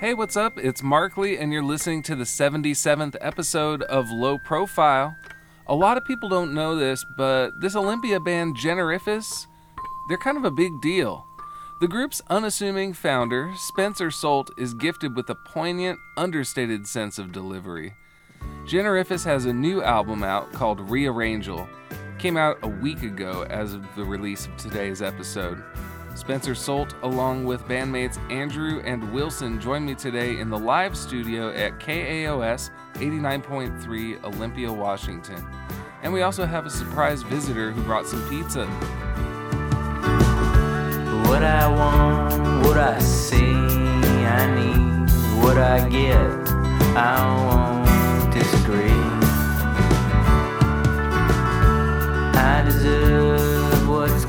Hey, what's up? It's Markley, and you're listening to the 77th episode of Low Profile. A lot of people don't know this, but this Olympia band, Generifus, they're kind of a big deal. The group's unassuming founder, Spencer Sult, is gifted with a poignant, understated sense of delivery. Generifus has a new album out called Rearrangel. Came out a week ago as of the release of today's episode. Spencer Sult, along with bandmates Andrew and Wilson, join me today in the live studio at KAOS 89.3 Olympia, Washington. And we also have a surprise visitor who brought some pizza. What I want, what I see, I need, what I get, I won't disagree. I deserve what's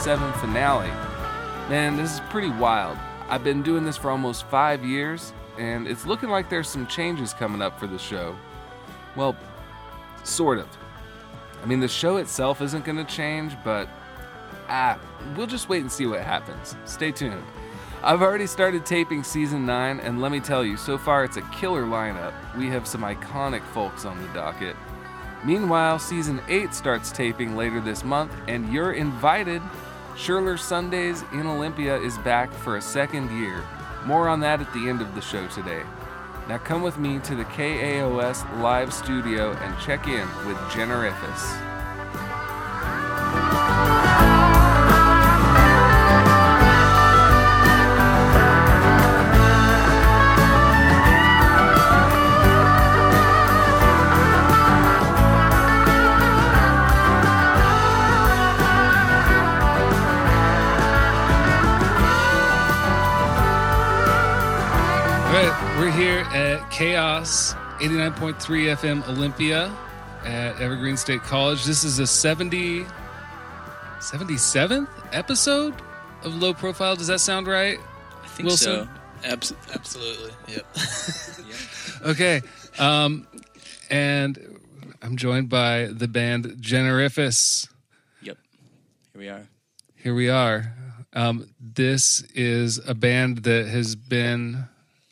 season 7 finale. Man, this is pretty wild. I've been doing this for almost five years, and it's looking like there's some changes coming up for the show. Well, sort of. I mean, the show itself isn't going to change, but ah, we'll just wait and see what happens. Stay tuned. I've already started taping season 9, and let me tell you, so far it's a killer lineup. We have some iconic folks on the docket. Meanwhile, season 8 starts taping later this month, and you're invited. Scherler Sundays in Olympia is back for a second year. More on that at the end of the show today. Now come with me to the KAOS live studio and check in with Generifus. All KAOS 89.3 FM Olympia at Evergreen State College. This is a 70 77th episode of Low Profile. Does that sound right? I think Wilson? so. Abs- absolutely. Yep. Okay. Um, and I'm joined by the band Generifus. yep. Here we are. Here we are. Um, this is a band that has been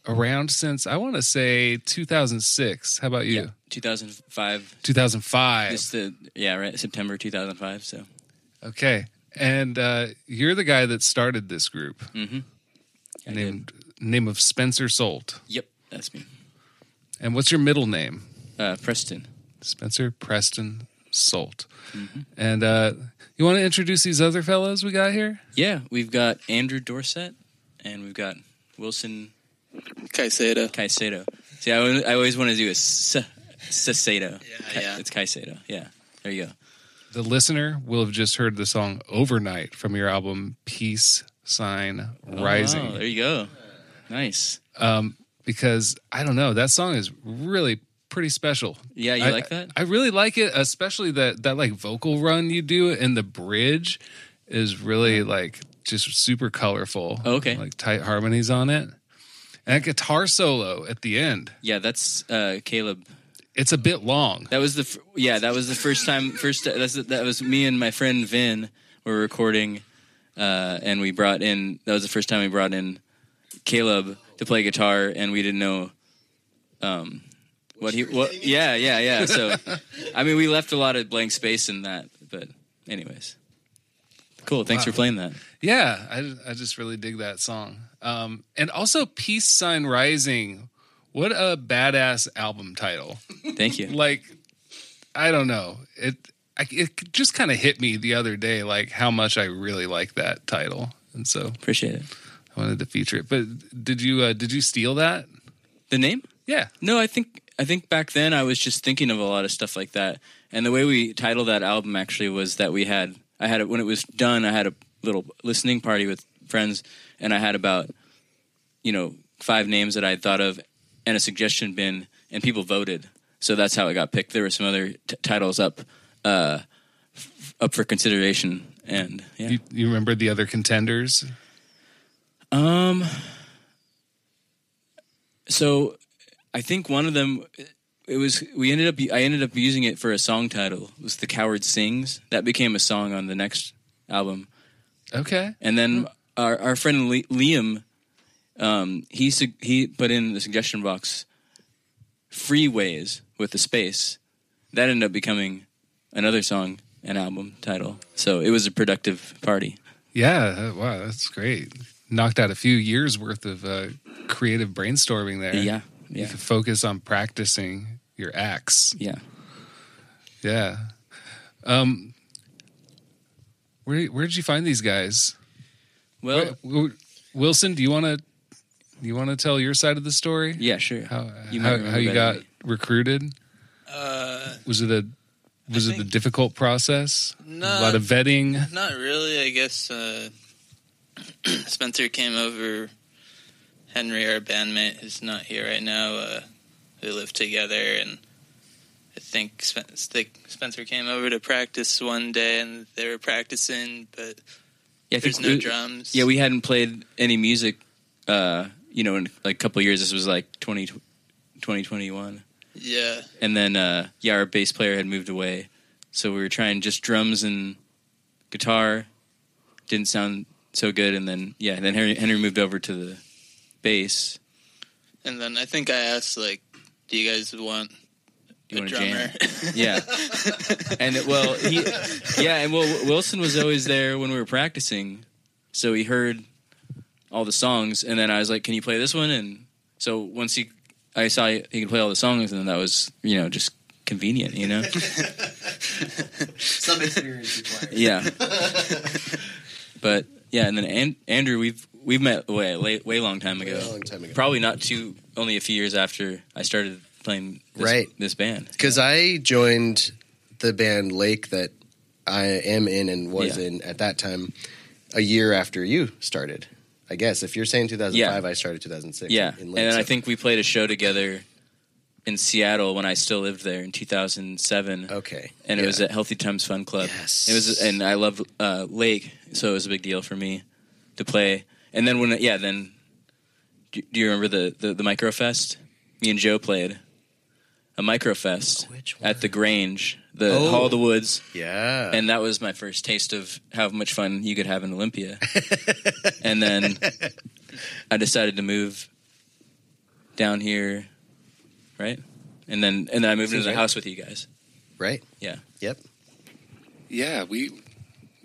around since I want to say 2006. How about you? Yeah. 2005. 2005. This the yeah right September 2005. So Okay. And uh, you're the guy that started this group, mm-hmm. I did. named name of Spencer Sult. Yep, that's me. And what's your middle name? Uh, Preston. Spencer Preston Sult. And uh, you want to introduce these other fellows we got here? Yeah, we've got Andrew Dorset and we've got Wilson Caicedo. Caicedo. See, I, always- I always want to do a S- Caicedo. Yeah, yeah. It's Caicedo. Yeah, there you go. The listener will have just heard the song Overnight from your album Peace Sign Rising. Oh, there you go. Nice. um, because I don't know, that song is really pretty special. Yeah, you I- like that? I really like it, especially that that like vocal run you do and the bridge is really like just super colorful. Oh, okay. like tight harmonies on it, a guitar solo at the end. Yeah, that's uh, Caleb. It's a bit long. That was the f- yeah. That was the first time. First that's that was me and my friend Vin were recording, uh, and we brought in. That was the first time we brought in Caleb to play guitar, and we didn't know. Um, what he what? Yeah, yeah, yeah. So, I mean, we left a lot of blank space in that, but anyways, cool. Thanks for playing that. Yeah, I, I just really dig that song. Um, and also Peace Sign Rising. What a badass album title. Thank you. like I don't know it. I, it just kind of hit me the other day, like how much I really like that title, and so Appreciate it. I wanted to feature it. But did you uh, did you steal that? The name? Yeah, No, I think I think back then I was just thinking of a lot of stuff like that. And the way we titled that album actually was that we had I had a, when it was done I had a little listening party with friends and I had about you know five names that I had thought of and a suggestion bin and people voted. So that's how it got picked. There were some other t- titles up uh, f- up for consideration and yeah. you, you remember the other contenders? Um. So, I think one of them, it was we ended up. I ended up using it for a song title. It was "The Coward Sings." That became a song on the next album. Okay, And then our our friend Liam, um, he he put in the suggestion box, "Freeways" with the space. That ended up becoming another song and album title. So it was a productive party. yeah, wow, that's great. Knocked out a few years worth of uh, creative brainstorming there. Yeah, you yeah, could focus on practicing your acts. yeah. Yeah. Um, where where did you find these guys? Well, Wh- wh- Wilson, do you want to do you want to tell your side of the story? yeah, sure. How You how, how you got recruited? Uh, Was it a was I it a difficult process? no, a lot of vetting. not really. I guess uh, Spencer came over. Henry, our bandmate, is not here right now. Uh, we live together, and I think Spen- Spencer came over to practice one day, and they were practicing, but Yeah, I there's no we- drums. Yeah, we hadn't played any music, uh, you know, in like a couple of years. This was like 20, 2021. yeah, And then, uh, yeah, our bass player had moved away. So we were trying just drums and guitar. Didn't sound so good. And then, yeah, then Henry, Henry moved over to the bass. and then I think I asked like, "Do you guys want You want to drummer?" jam? Yeah. and it- well, he, yeah, and well, Wilson was always there when we were practicing, so he heard all the songs, and then I was like, "Can you play this one?" And so once he, I saw he could play all the songs, and that was you know just convenient, you know. Some experience required. yeah. but yeah, and then An- Andrew, we've we've met way way way long time ago. Way long time ago. Probably not too only a few years after I started playing this, Right. this band. Because I joined the band Lake that I am in and was Yeah. in at that time a year after you started. I guess if you're saying 2005, I started 2006. Yeah, in and Lake, then I think we played a show together in Seattle when I still lived there in 2007, okay, and it yeah. was at Healthy Times Fun Club. Yes. It was, and I love uh, Lake, so it was a big deal for me to play. And then when, yeah, then do, do you remember the the, the Microfest? Me and Joe played a Microfest Which one? at the Grange, the Oh. Hall of the Woods, yeah, and that was my first taste of how much fun you could have in Olympia. and then I decided to move down here, right? And then and then I moved Seems into the right. house with you guys. right. Yeah. Yep. Yeah, we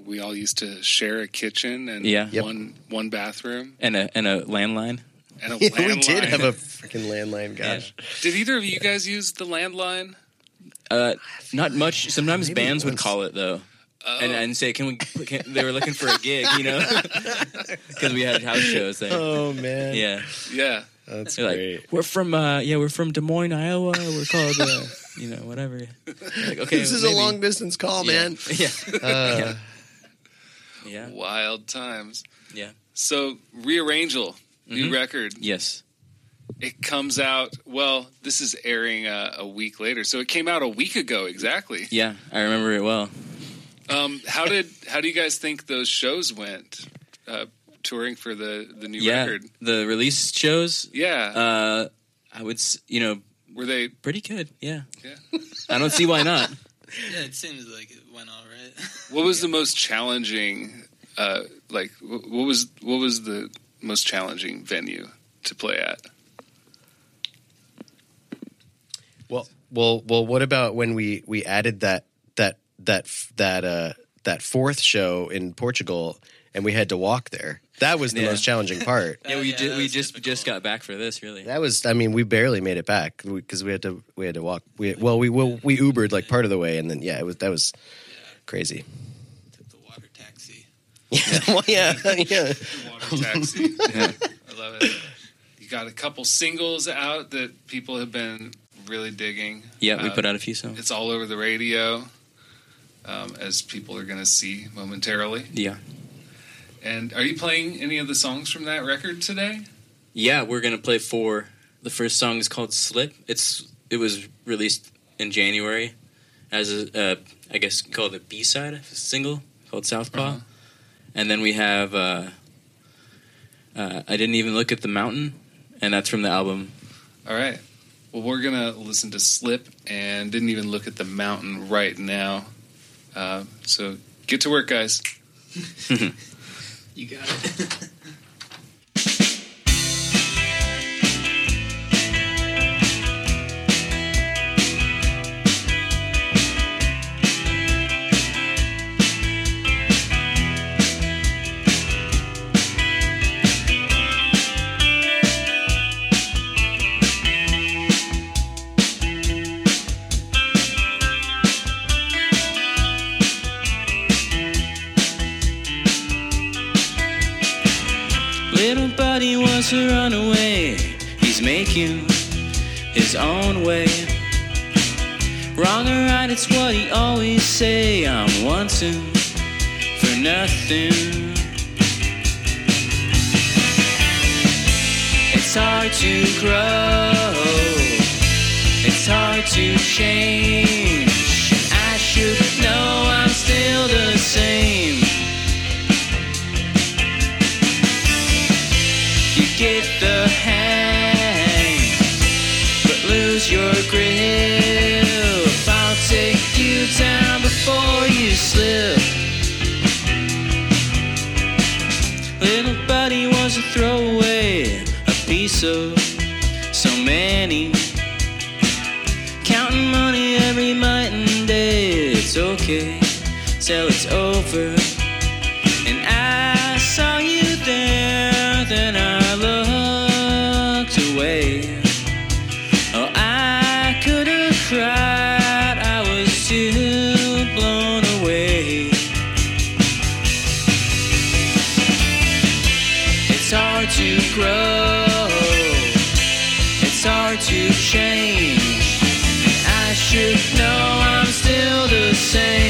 we all used to share a kitchen and Yeah. Yep. one one bathroom And a and a landline. And a Yeah, landline. we did have a freaking landline. Gosh, Did either of you guys use the landline? Uh, not much. Sometimes Maybe bands would call it though, and, and say, "Can we?" Can, they were looking for a gig, you know, because we had house shows there. Oh man, Yeah, Yeah. that's they're great. like, "We're from, uh, yeah, we're from Des Moines, Iowa. We're called, uh, you know, whatever." Like, okay, this is maybe. a long distance call, Yeah. man. Yeah, Uh, yeah, Wild times. yeah. So, Rearrangel, new Mhm. record. Yes. It comes out, well, this is airing uh, a week later. So, it came out a week ago exactly. Yeah, I remember it well. Um, how did how do you guys think those shows went? Uh, touring for the the new yeah, record. the release shows. Yeah. Uh, I would, s- you know, Were they pretty good. Yeah, Yeah. I don't see why not. Yeah, it seems like it went all right. what was the most challenging uh like what was what was the most challenging venue to play at? well, well, well. What about when we we added that that that that uh that fourth show in Portugal and we had to walk there? That was the Yeah. most challenging part. Yeah, we yeah, ju- we just difficult. just got back for this. Really. That was, I mean, we barely made it back because we, had to we had to walk. We well, we well, we Ubered like part of the way, and then yeah, it was that was crazy. Took the water taxi. well, yeah, yeah. Water taxi. yeah, I love it. You got a couple singles out that people have been really digging. Yeah, we Uh, put out a few songs. It's all over the radio, um, as people are going to see momentarily. Yeah. And are you playing any of the songs from that record today? Yeah, we're gonna play four. The first song is called "Slip." It's it was released in January as a uh, I guess called a B side single called Southpaw, Uh-huh. And then we have uh, uh, I didn't even look at the mountain, and that's from the album. All right. Well, we're going to listen to Slip and didn't even look at the mountain right now. Uh, so get to work, guys. You got it. hard to grow, it's hard to change. I should know I'm still the same.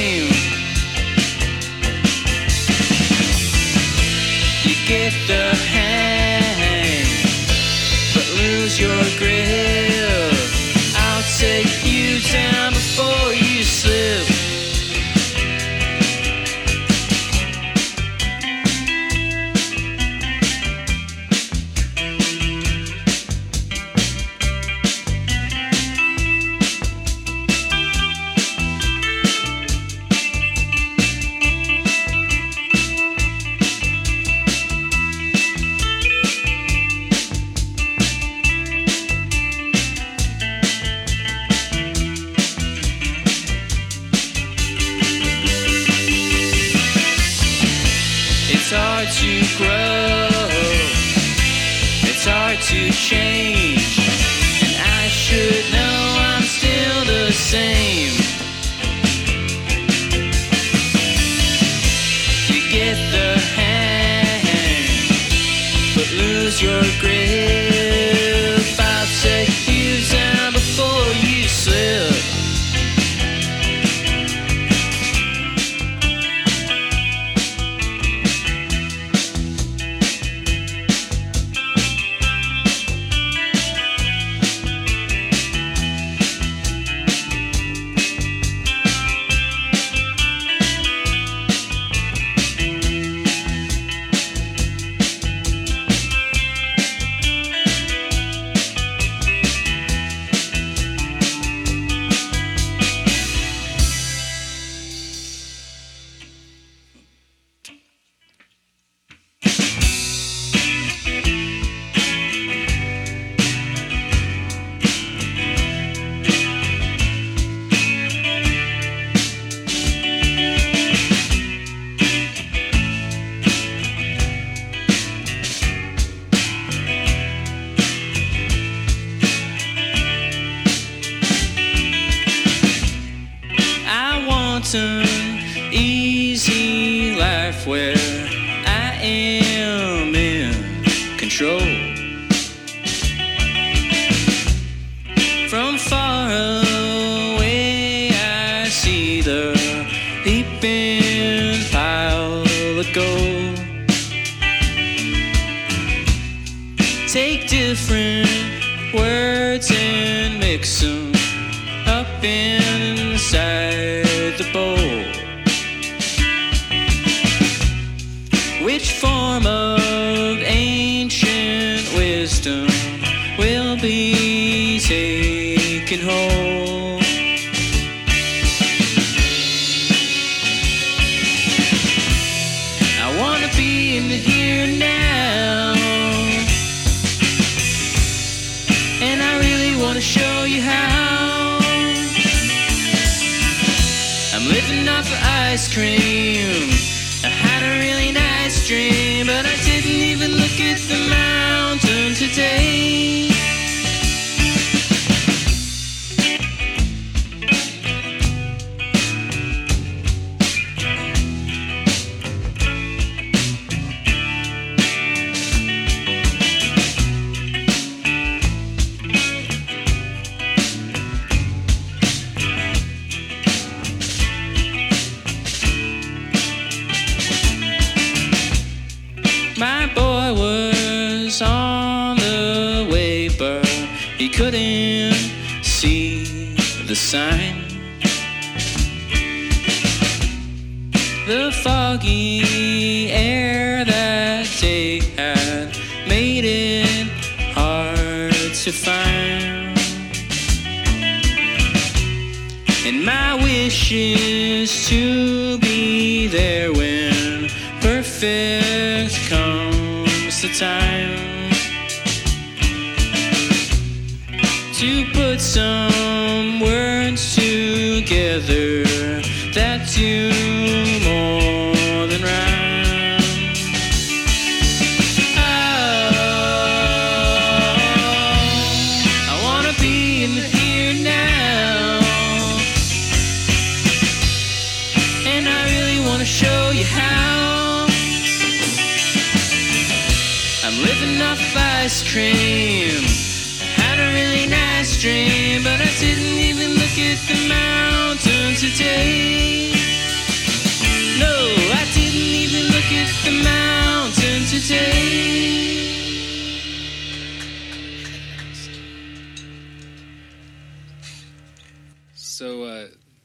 Dream,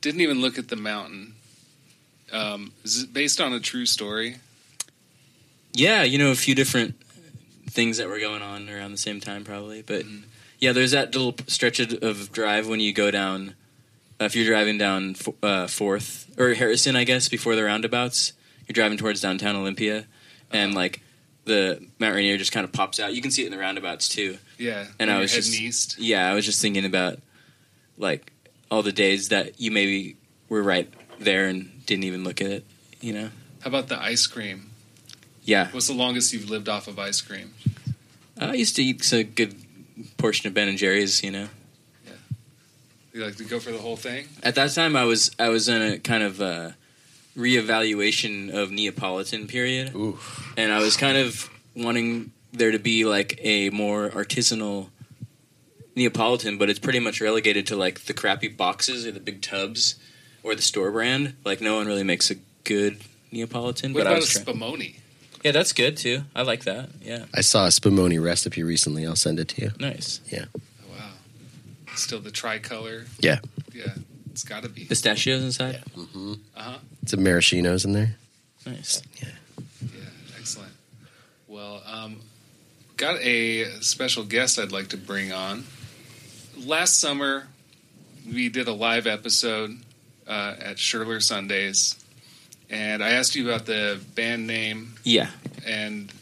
didn't even look at the mountain. Um, is it based on a true story? Yeah, you know, a few different things that were going on around the same time, probably. But yeah, there's that little stretch of, drive when you go down. Uh, if you're driving down uh, Fourth or Harrison, I guess before the roundabouts, you're driving towards downtown Olympia, and like the Mount Rainier just kind of pops out. You can see it in the roundabouts too. Yeah. And I was just east. yeah, I was just thinking about like all the days that you maybe were right there and didn't even look at it. You know? How about the ice cream? Yeah, What's the longest you've lived off of ice cream? I used to eat a good portion of Ben and Jerry's. You know, Yeah. You like to go for the whole thing? at that time I was I was in a kind of uh, reevaluation of Neapolitan period, Ooh. and I was kind of wanting there to be like a more artisanal Neapolitan, but it's pretty much relegated to like the crappy boxes or the big tubs or the store brand. Like no one really makes a good Neapolitan. What but I about a was trying- spumoni? yeah, that's good too. I like that. Yeah, I saw a spumoni recipe recently. I'll send it to you. nice. Yeah. Wow. Still the tricolor. Yeah. Yeah, it's got to be. Pistachios inside. Mm-hmm. Uh huh. Some maraschinos in there. Nice. Yeah. Yeah, excellent. Well, um, got a special guest I'd like to bring on. Last summer, we did a live episode uh, at Scherler Sundays, and I asked you about the band name, Yeah. and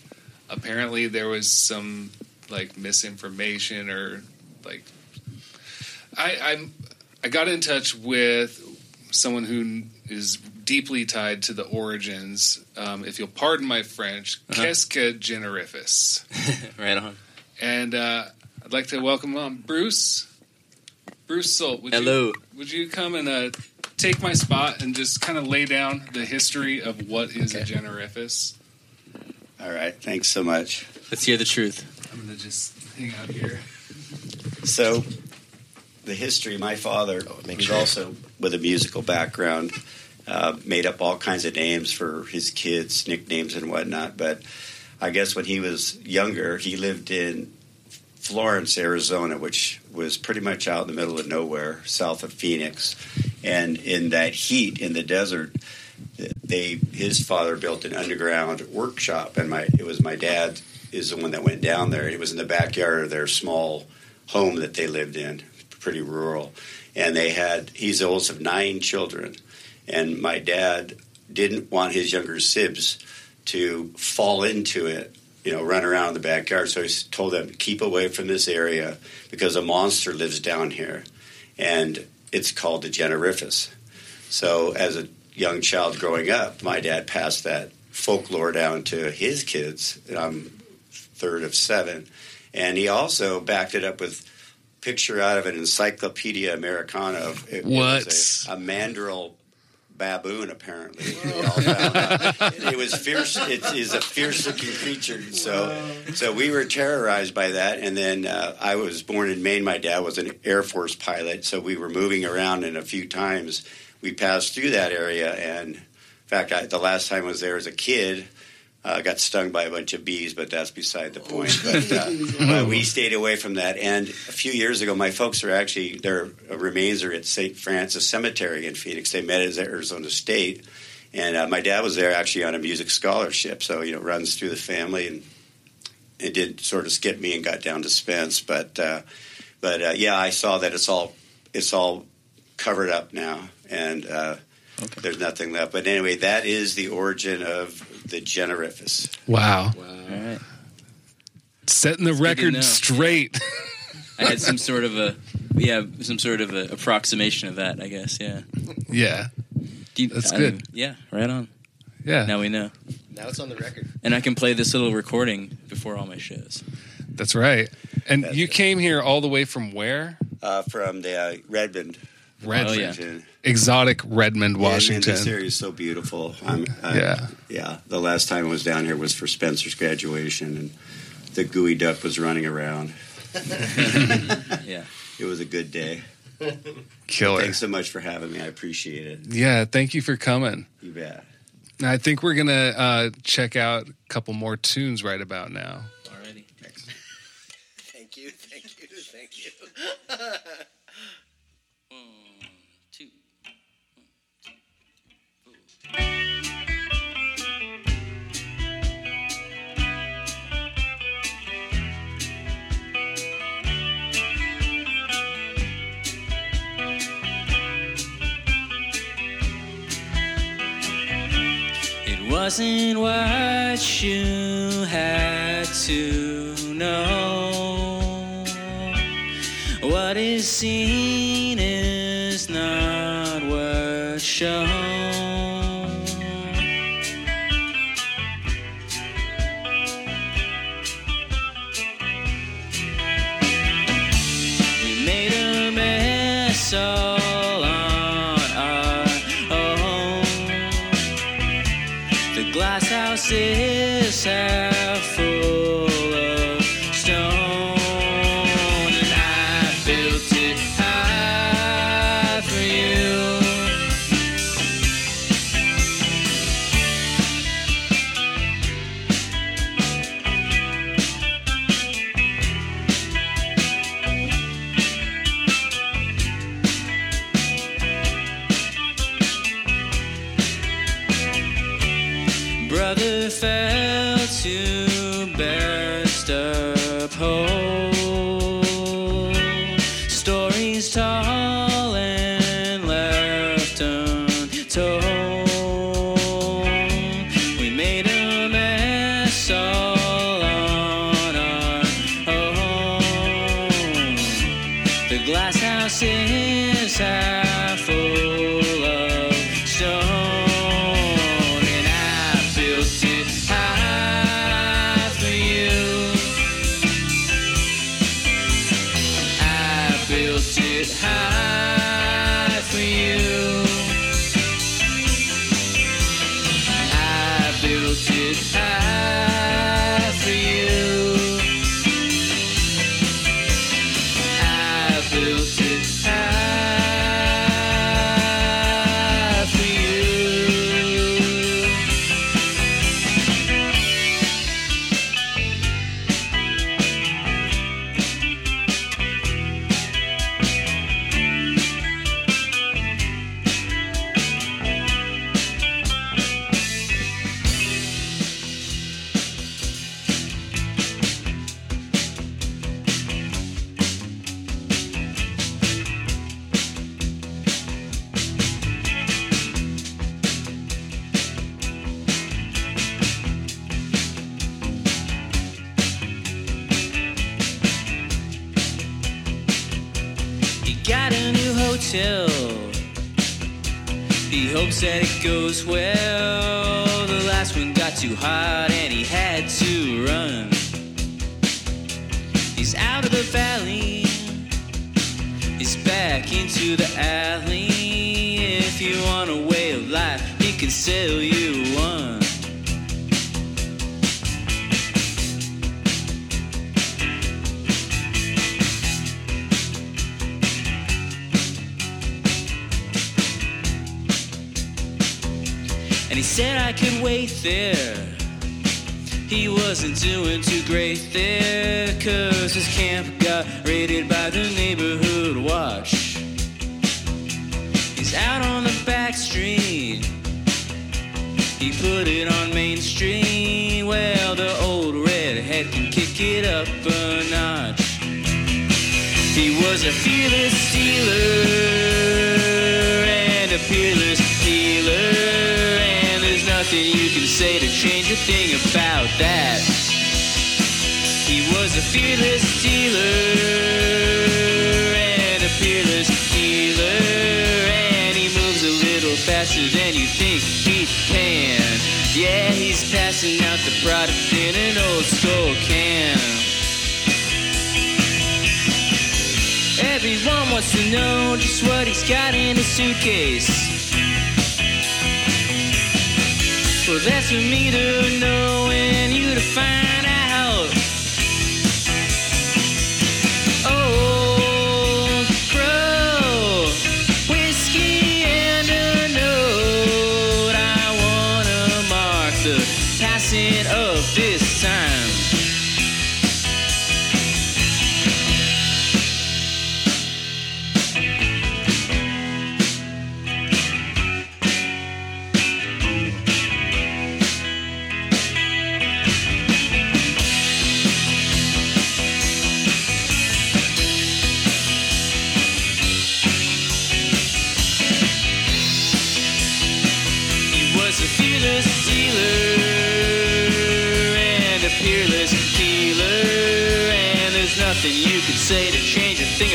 apparently there was some like misinformation or like I I'm I got in touch with someone who is deeply tied to the origins. Um, if you'll pardon my French, Uh-huh. qu'est-ce que generifus? right on. And uh, I'd like to welcome on Bruce. Bruce Sult. would Hello. you would you come and uh, take my spot and just kind of lay down the history of what is a generifus? All right, thanks so much. Let's hear the truth. I'm gonna just hang out here. So, the history, my father make was sure. also with a musical background, uh, made up all kinds of names for his kids, nicknames and whatnot. But I guess when he was younger, he lived in Florence, Arizona, which was pretty much out in the middle of nowhere, south of Phoenix. And in that heat in the desert, they his father built an underground workshop, and my it was my dad is the one that went down there. It was in the backyard of their small home that they lived in, pretty rural, and they had he's the oldest of nine children, and my dad didn't want his younger sibs to fall into it. You know, run around in the backyard. So he told them, keep away from this area because a monster lives down here. And it's called the Generifus. So, as a young child growing up, my dad passed that folklore down to his kids. And I'm third of seven, and he also backed it up with picture out of an Encyclopedia Americana of it, it What? was a, a mandrill baboon. Apparently, we all found out. it was fierce. It is a fierce-looking creature. So, so we were terrorized by that. And then uh, I was born in Maine. My dad was an Air Force pilot, so we were moving around. And a few times we passed through that area. And in fact, I, the last time I was there as a kid. Uh, got stung by a bunch of bees, but that's beside the point. But, uh, but we stayed away from that. And a few years ago, my folks are actually their remains are at St. Francis Cemetery in Phoenix. They met at Arizona State, and uh, my dad was there actually on a music scholarship. So you know, runs through the family, and it did sort of skip me and got down to Spence. But uh, but uh, yeah, I saw that it's all it's all covered up now, and uh, there's nothing left. But anyway, that is the origin of the Generifus. Wow. All right. Setting the good to record know. straight. I had some sort of a yeah, some sort of a approximation of that. I guess. Yeah. yeah. Do you- That's I good. yeah. Right on. Yeah. Now we know, Now it's on the record. and I can play this little recording before all my shows. That's right. And That's you it. came here all the way from where? Uh, from the uh, Redmond, Redmond. Oh, yeah. Exotic Redmond, Yeah, man, Washington. this area is so beautiful. I'm, I, Yeah. yeah. The last time I was down here was for Spencer's graduation, and the geoduck was running around. Yeah. It was a good day. Killer. Thanks so much for having me. I appreciate it. Yeah, thank you for coming. You bet. I think we're going to uh, check out a couple more tunes right about now. Alrighty. Thank you, thank you, thank you. wasn't what you had to know. What is seen he said I could wait there. He wasn't doing too great there, cause his camp got raided by the neighborhood watch. He's out on the back street. He put it on Main Street. Well, the old redhead can kick it up a notch. He was a fearless stealer nothing you can say to change a thing about that. He was a fearless dealer and a peerless healer. And he moves a little faster than you think he can. Yeah, he's passing out the product in an old skull can. Everyone wants to know just what he's got in his suitcase. That's for me to know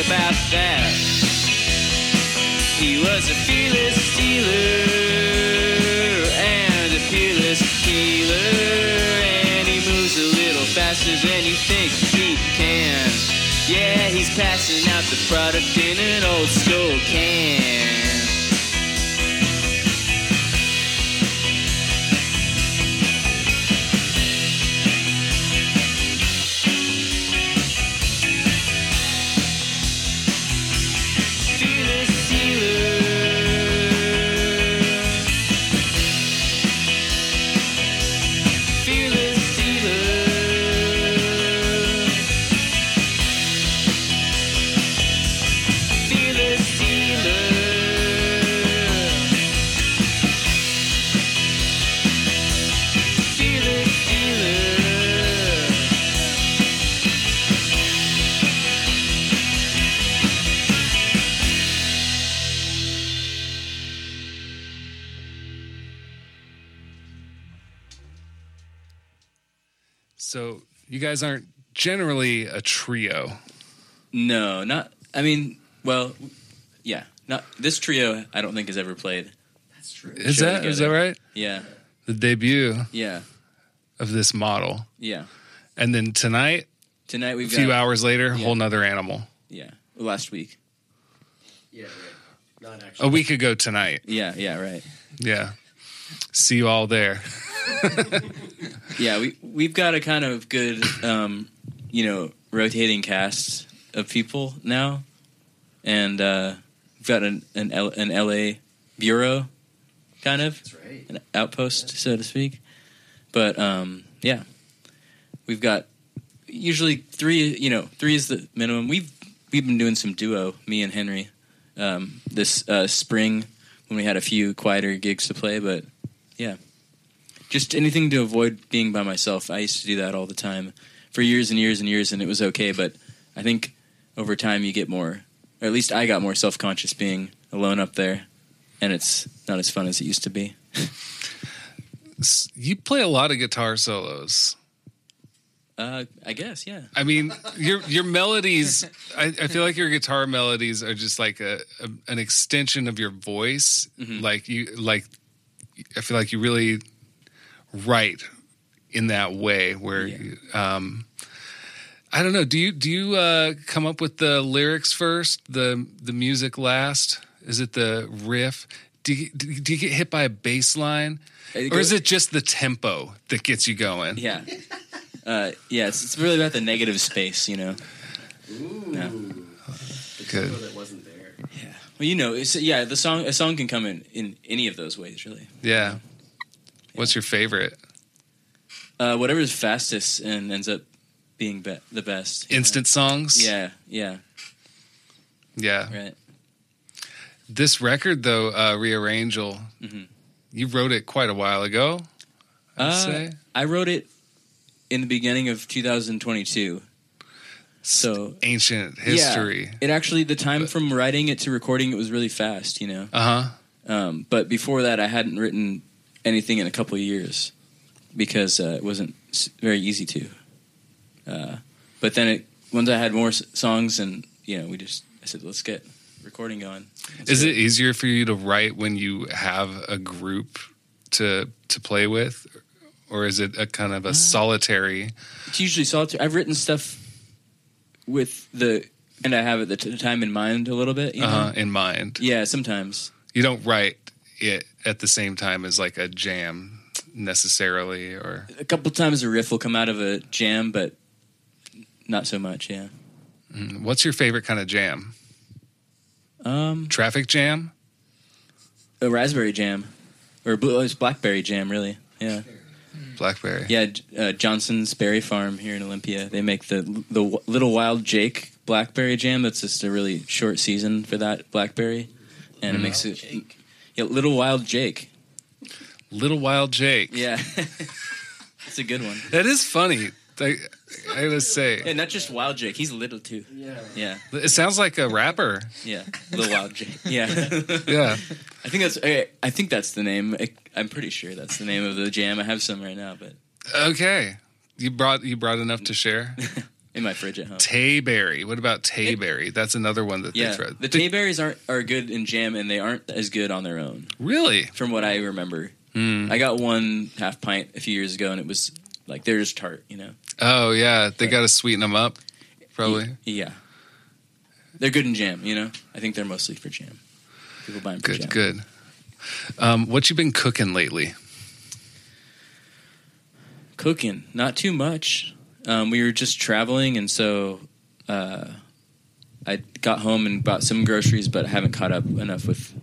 about that. He was a fearless stealer and a fearless healer. And he moves a little faster than you think he can. Yeah, he's passing out the product in an old school can. Guys aren't generally a trio. No, not. I mean, well, yeah, not this trio. I don't think has ever played. That's true. Is Show that is that right? Yeah, The debut yeah, of this model, yeah. and then tonight, Tonight we've a few got hours later, yeah. whole nother animal. yeah. Last week. Yeah, right. Not actually. A week ago tonight. Yeah, yeah, right. Yeah. See you all there. Yeah, we we've got a kind of good, um, you know, rotating cast of people now, and uh, we've got an an, L, an LA bureau, kind of That's right. an outpost, so to speak. But um, yeah, we've got usually three. You know, three is the minimum. We've we've been doing some duo, me and Henry, um, this uh, spring when we had a few quieter gigs to play. But yeah, just anything to avoid being by myself. I used to do that all the time for years and years and years, and it was okay. But I think over time you get more, or at least I got more self conscious being alone up there, and it's not as fun as it used to be. You play a lot of guitar solos. Uh, I guess, yeah. I mean, your your melodies. I, I feel like your guitar melodies are just like a, a an extension of your voice. Mm-hmm. Like you, like I feel like you really write in that way. Where, Yeah. you, um, I don't know. Do you do you uh, come up with the lyrics first, the the music last? Is it the riff? Do you, do you get hit by a bass line, or is it just the tempo that gets you going? Yeah. Uh, yeah, it's, it's really about the negative space, you know. Ooh, Yeah. Good. that wasn't there. Well, you know, it's, yeah, the song a song can come in in any of those ways, really. Yeah. What's your favorite? Uh, whatever's fastest and ends up being be- the best. you know? Instant songs? Yeah, yeah, Yeah. right. This record, though, uh, Rearrangel, Mhm. you wrote it quite a while ago, I'd Uh, say. I wrote it in the beginning of 2022. So Ancient yeah, history. it actually the time from writing it to recording it was really fast, you know. Uh huh. Um, but before that, I hadn't written anything in a couple of years because uh, it wasn't very easy to. Uh, but then it, once I had more s- songs, and you know, we just I said, let's get recording going. Let's Is it easier for you to write when you have a group to to play with, or is it a kind Uh, of a solitary? It's usually solitary. I've written stuff with the, and I have at the t- time in mind a little bit. You know? Uh, in mind, Yeah, sometimes. you don't write it at the same time as like a jam necessarily, or A couple times a riff will come out of a jam, but not so much. Yeah. what's your favorite kind of jam? Um, Traffic jam? a raspberry jam, or blue, it's blackberry jam, really. Yeah. Blackberry. Yeah, uh, Johnson's Berry Farm here in Olympia. They make the the Little Wild Jake blackberry jam. That's just a really short season for that blackberry, and it makes it. Yeah, Little Wild Jake. Little Wild Jake. Yeah, it's a good one. That is funny. I, I gotta say, And not just Wild Jake. He's little too. Yeah. Yeah, it sounds like a rapper. yeah. Little Wild Jake. Yeah. Yeah. I think that's. I, I think that's the name. I'm pretty sure that's the name of the jam. I have some right now, but Okay. You brought you brought enough to share. in my fridge at home. Tayberry. What about Tayberry? That's another one that Yeah, they throw. the Tayberries aren't are good in jam, and they aren't as good on their own. Really? from what I remember. Hmm. I got one half pint a few years ago, and it was like they're just tart, you know. Oh yeah, they got to sweeten them up. Probably. Yeah. They're good in jam, you know. I think they're mostly for jam. People buy them for Good. jam. Good. Um, what you been cooking lately? Cooking, not too much. Um, we were just traveling, and so uh, I got home and bought some groceries, but I haven't caught up enough with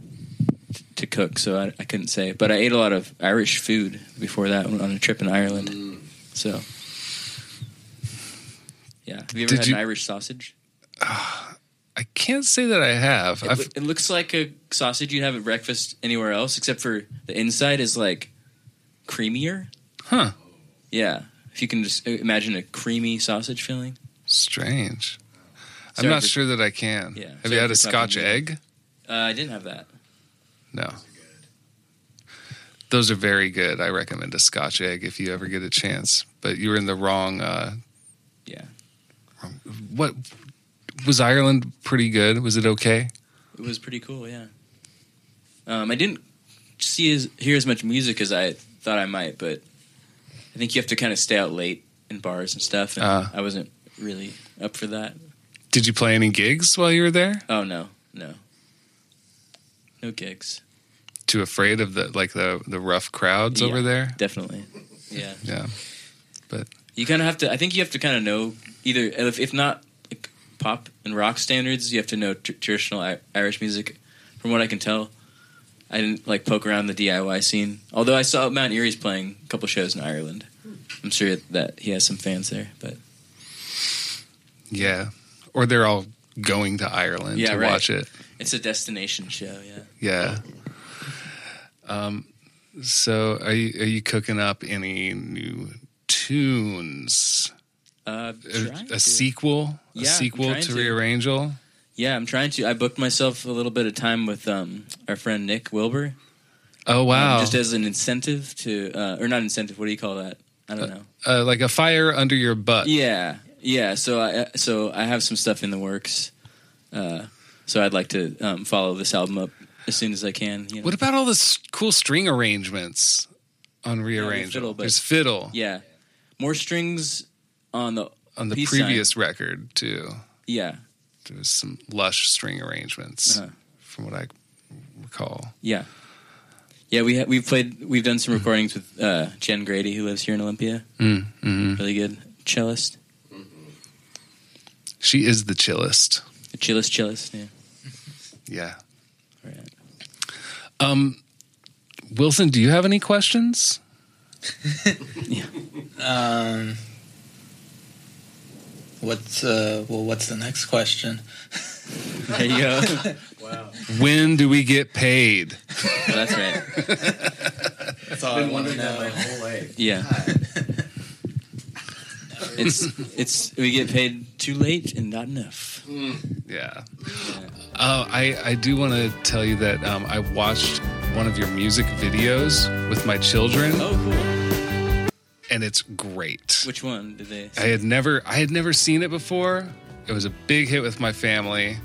to cook, so I, I couldn't say. But I ate a lot of Irish food before that on a trip in Ireland. So, yeah. Have you ever Did had you- an Irish sausage? I can't say that I have. It, it looks like a sausage you'd have at breakfast anywhere else, except for the inside is like creamier. huh? Yeah, if you can just uh, imagine a creamy sausage filling. Strange. I'm Sorry not for- sure that I can. Yeah, Have sorry you had for a Scotch talking to you. egg? Uh, I didn't have that. No. Those are very good. I recommend a Scotch egg if you ever get a chance. But you were in the wrong. Uh, Yeah, what was Ireland pretty good? Was it okay? it was pretty cool. Yeah. Um, I didn't see as hear as much music as I thought I might, but I think you have to kind of stay out late in bars and stuff, and Uh. I wasn't really up for that. Did you play any gigs while you were there? Oh no, no, no gigs. Too afraid of the like the the rough crowds over there? Definitely. Yeah. Yeah. But you kind of have to. I think you have to kind of know either, if, if not like, pop and rock standards, you have to know tr- traditional I- Irish music. From what I can tell, I didn't like poke around the DIY scene. Although I saw Mount Eerie's playing a couple shows in Ireland. I'm sure that he has some fans there. But Yeah. Or they're all going to Ireland Yeah, to right. watch it. it's a destination show. Yeah. Yeah. Um so are you are you cooking up any new tunes? Uh, A, a sequel? A Yeah, I'm sequel to to. Rearrangel? Yeah, I'm trying to. I booked myself a little bit of time with um, our friend Nick Wilbur. Oh um, wow. just as an incentive to, uh, or not incentive. What do you call that? I don't know. uh, like a fire under your butt. Yeah, yeah. So I so I have some stuff in the works. Uh, so I'd like to um, follow this album up as soon as I can. You know? What about all the cool string arrangements on Rearrangel? fiddle, There's fiddle Yeah, more strings on the on the peace sign. previous record too. Yeah, There was some lush string arrangements Uh-huh. from what I recall. yeah, yeah. We ha- we've played. We've done some recordings with uh, Jen Grady, who lives here in Olympia. Mm-hmm. Really good cellist, She is the chillest. the chillest cellist. Yeah. Yeah. Right. Um, Wilson, do you have any questions? Yeah. Um, what's uh? Well, what's the next question? There you go. When do we get paid? Well, that's right. That's all I wanted to know my whole life. Yeah. it's it's we get paid too late and not enough. Yeah. Uh, I I do want to tell you that um, I watched one of your music videos with my children, Oh, cool. and it's great. Which one did they? I had never I had never seen it before. It was a big hit with my family.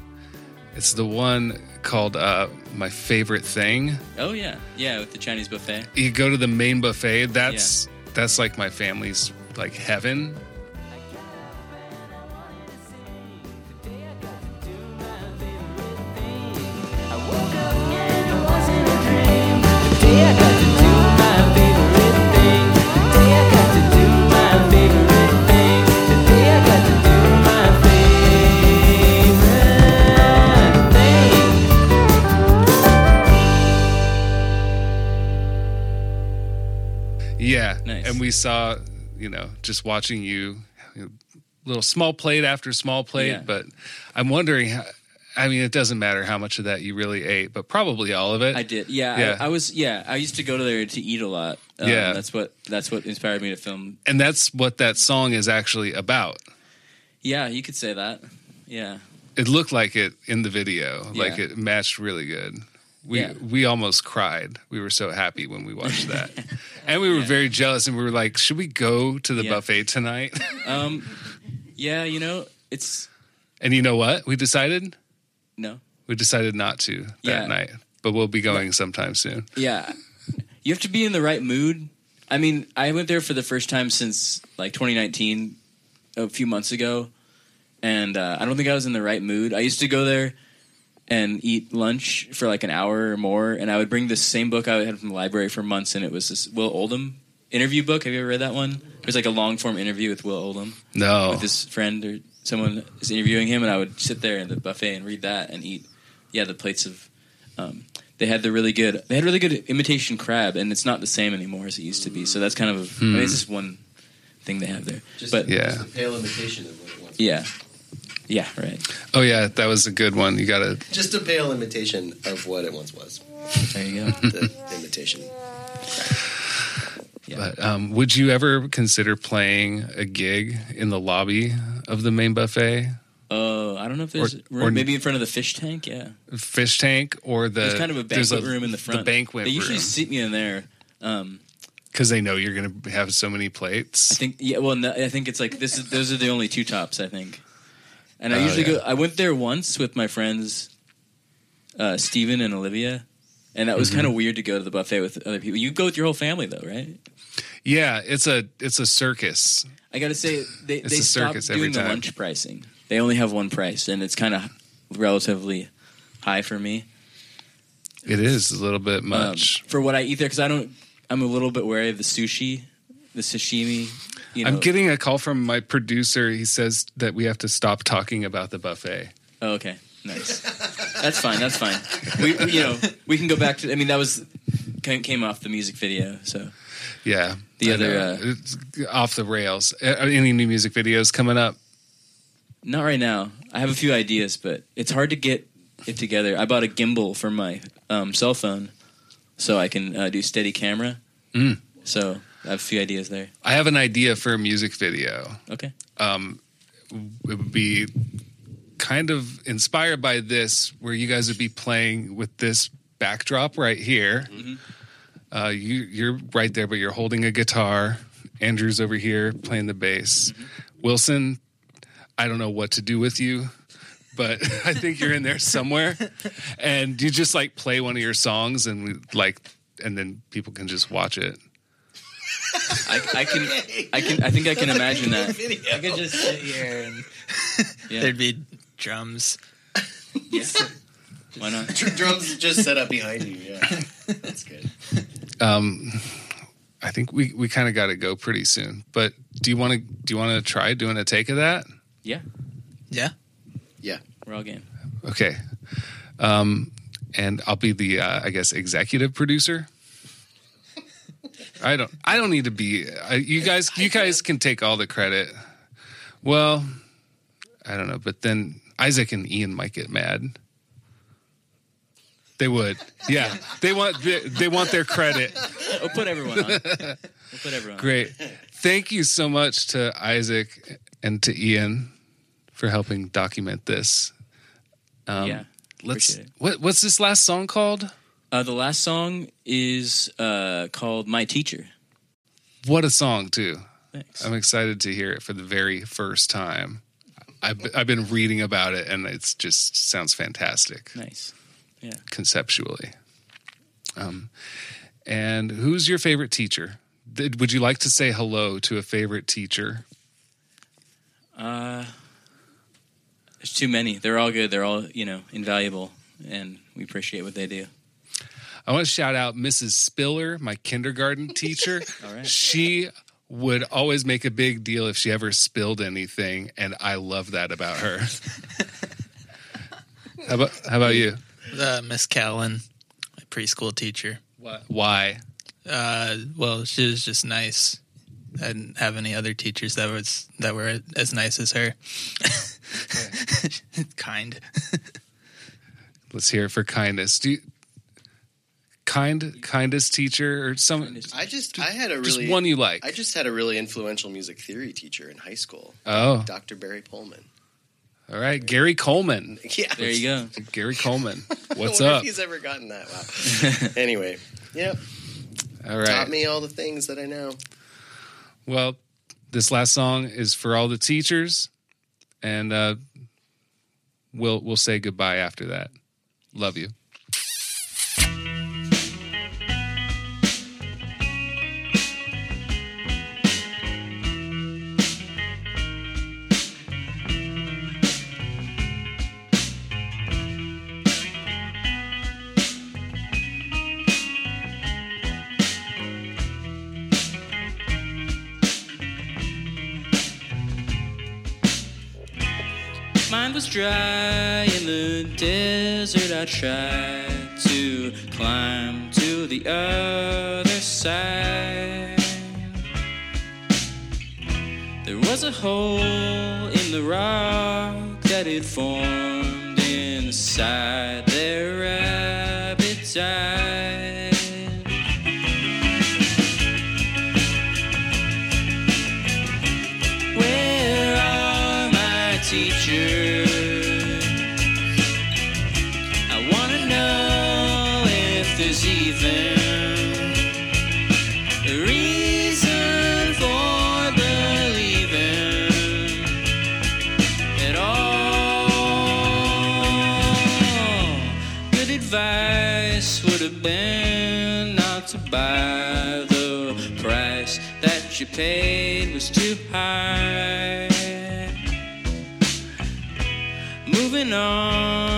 It's the one called uh, "My Favorite Thing." Oh yeah, yeah, with the Chinese buffet. You go to the main buffet. That's that's like my family's like heaven. And we saw, you know, just watching you, you know, little small plate after small plate. Yeah. But I'm wondering, how, I mean, it doesn't matter how much of that you really ate, but probably all of it. I did. Yeah, Yeah. I, I was. Yeah, I used to go to there to eat a lot. Um, Yeah. that's what that's what inspired me to film. and that's what that song is actually about. Yeah, you could say that. Yeah, It looked like it in the video, like Yeah. it matched really good. We Yeah. we almost cried. We were so happy when we watched that, and we were Yeah. very jealous. And we were like, "Should we go to the Yeah. buffet tonight?" um, yeah. You know, it's and you know what? We decided no. we decided not to that night, but we'll be going sometime soon. Yeah. You have to be in the right mood. I mean, I went there for the first time since like 2019, a few months ago, and uh, I don't think I was in the right mood. I used to go there and eat lunch for like an hour or more, and I would bring the same book I had from the library for months, and it was this Will Oldham interview book. Have you ever read that one? It was like a long form interview with Will Oldham No, with his friend or someone is interviewing him, and I would sit there in the buffet and read that and eat, yeah, the plates of. Um, they had the really good. They had really good imitation crab, and it's not the same anymore as it used to be. So that's kind of. A, I mean, it's just one thing they have there. but Yeah. just a pale imitation of what it was. yeah, yeah, right. oh yeah, that was a good one. You got to Just a pale imitation of what it once was. There you go. The imitation. Yeah. But um, would you ever consider playing a gig in the lobby of the main buffet, Oh, I don't know if there's Or- room. or- maybe in front of the fish tank. Yeah, fish tank, or the? there's kind of a there's banquet room in the front. The banquet They usually room. seat me in there. Um, Because they know you're going to have so many plates. I think yeah. Well, no, I think it's like this is those are the only two tops. I think, and I Oh, usually yeah. go. I went there once with my friends, uh, Steven and Olivia, and that was Mm-hmm. kind of weird to go to the buffet with other people. You go with your whole family though, right? Yeah, it's a it's a circus. I got to say they It's they stopped doing the lunch pricing. They only have one price, and it's kind of relatively high for me. It is a little bit um, much. for what I eat there because I don't. I'm a little bit wary of the sushi, the sashimi. You know, I'm getting a call from my producer. He says that we have to stop talking about the buffet. Oh, okay, nice. That's fine. That's fine. We, we- you know, we can go back to. I mean, that was came came off the music video. So Yeah, The other, uh, It's off the rails. Any new music videos coming up? not right now. I have a few ideas, but it's hard to get it together. I bought a gimbal for my um, cell phone, so I can uh, do steady camera. Mm. So I have a few ideas there. I have an idea for a music video. Okay. Um, it would be kind of inspired by this, where you guys would be playing with this backdrop right here. Uh, you you're right there, but you're holding a guitar. Andrew's over here playing the bass. Wilson, I don't know what to do with you, but I think you're in there somewhere. And you just like play one of your songs, and we like, and then people can just watch it. I, I can. I can. I think I can imagine that. I could just sit here and Yeah. there'd be drums. Yeah. Why not? Drums just set up behind you. Yeah, that's good. Um, I think we we kind of got to go pretty soon. But do you want to do you want to try doing a take of that? Yeah. Yeah. Yeah. We're all game. Okay. Um, and I'll be the uh, I guess executive producer. I don't I don't need to be. I, you guys you guys can take all the credit. Well, I don't know, but then Isaac and Ian might get mad. They would, yeah. They want they, they want their credit. We'll put everyone on. We'll put everyone on. Great. Thank you so much to Isaac and to Ian for helping document this. Um, Yeah, Let's. What, what's this last song called? Uh, the last song is uh, called "My Teacher." What a song, too. Thanks. I'm excited to hear it for the very first time. I've, I've been reading about it and it just sounds fantastic nice. Yeah. conceptually. Um, and who's your favorite teacher? Did- Would you like to say hello to a favorite teacher? Uh, there's too many. They're all good. They're all you know invaluable, and we appreciate what they do. I want to shout out Mrs. Spiller, my kindergarten teacher. All right. She would always make a big deal if she ever spilled anything, and I love that about her. how about how about you? Uh, Miss Callan, my preschool teacher. Why? Uh, well, she was just nice. I didn't have any other teachers that was that were as nice as her. kind. Let's hear it for kindness. Do you, kind kindest teacher or some I just I had a really just one you like? I just had a really influential music theory teacher in high school, oh, Dr. Barry Pullman. all right, Gary Coleman. Yeah, There you go. Gary Coleman. What's I wonder up? If he's ever gotten that. Wow. anyway, yep, all right taught me all the things that I know. Well, this last song is for all the teachers, and uh, we'll we'll say goodbye after that. Love you. Mine was dry in the desert. I tried to climb to the other side. There was a hole in the rock that had formed inside their rabbit died. You paid was too high. Moving on,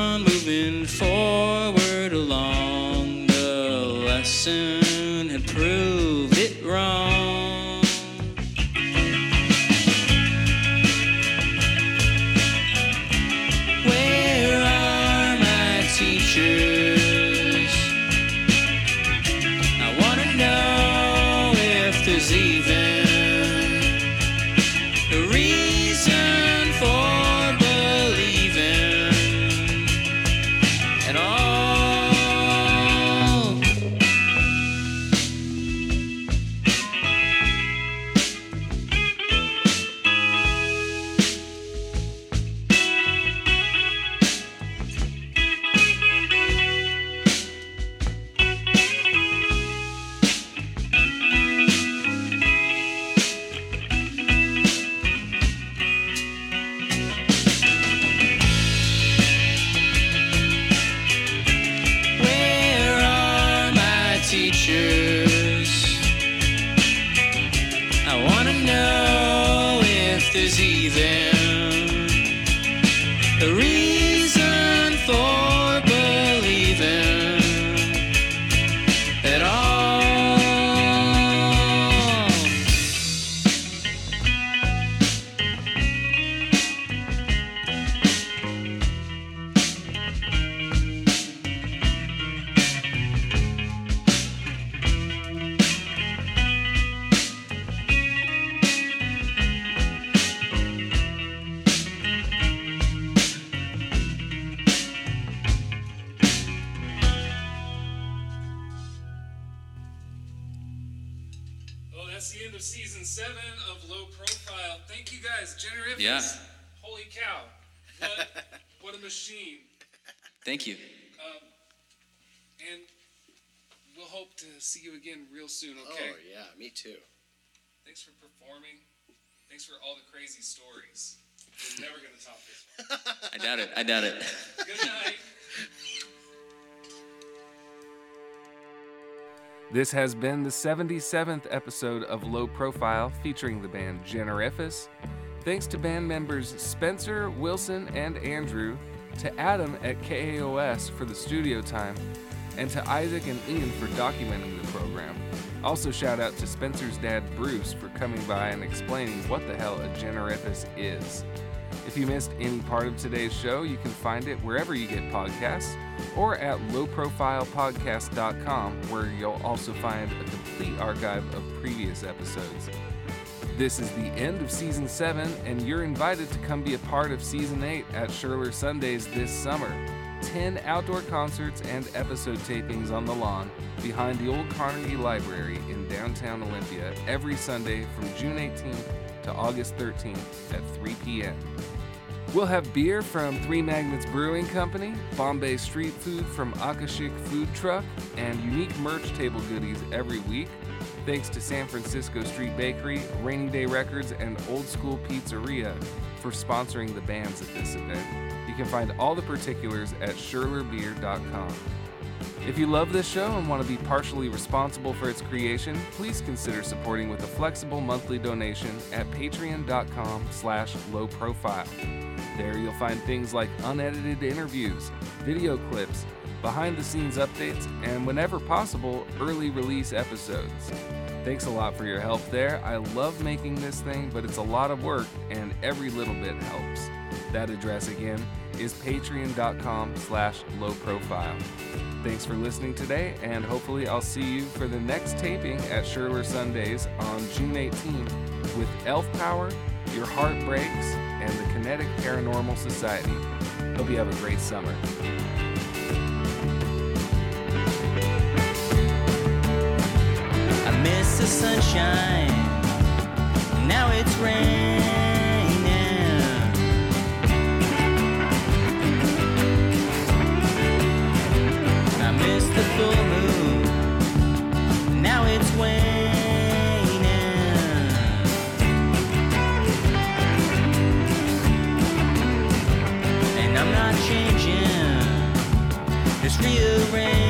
too. Thanks for performing. Thanks for all the crazy stories. We're never gonna top this one. I doubt it. I doubt it. Good night. This has been the 77th episode of Low Profile featuring the band Generifus. Thanks to band members Spencer, Wilson, and Andrew, to Adam at KAOS for the studio time, and to Isaac and Ian for documenting the program. Also, shout out to Spencer's dad Bruce for coming by and explaining what the hell a Generifus is. If you missed any part of today's show, you can find it wherever you get podcasts or at lowprofilepodcast.com, where you'll also find a complete archive of previous episodes. This is the end of season 7, and you're invited to come be a part of season 8 at Scherler Sundays this summer. 10 outdoor concerts and episode tapings on the lawn behind the old Carnegie Library in downtown Olympia every Sunday from June 18th to August 13th at 3 p.m. We'll have beer from Three Magnets Brewing Company, Bombay street food from Akashic Food Truck, and unique merch table goodies every week. Thanks to San Francisco Street Bakery, Rainy Day Records, and Old School Pizzeria for sponsoring the bands at this event. You can find all the particulars at scherlerbeer.com. If you love this show and want to be partially responsible for its creation, please consider supporting with a flexible monthly donation at patreon.com slash low profile. There you'll find things like unedited interviews, video clips, behind the scenes updates, and whenever possible, early release episodes. Thanks a lot for your help there. I love making this thing, but it's a lot of work and every little bit helps. That address again is patreon.com slash low profile. Thanks for listening today, and hopefully I'll see you for the next taping at Scherler Sundays on June 18th with Elf Power, Your Heart Breaks, and the Kinetic Paranormal Society. Hope you have a great summer. I miss the sunshine. Now it's raining. I miss the full moon. Now it's waning. And I'm not changing. Just rearranging,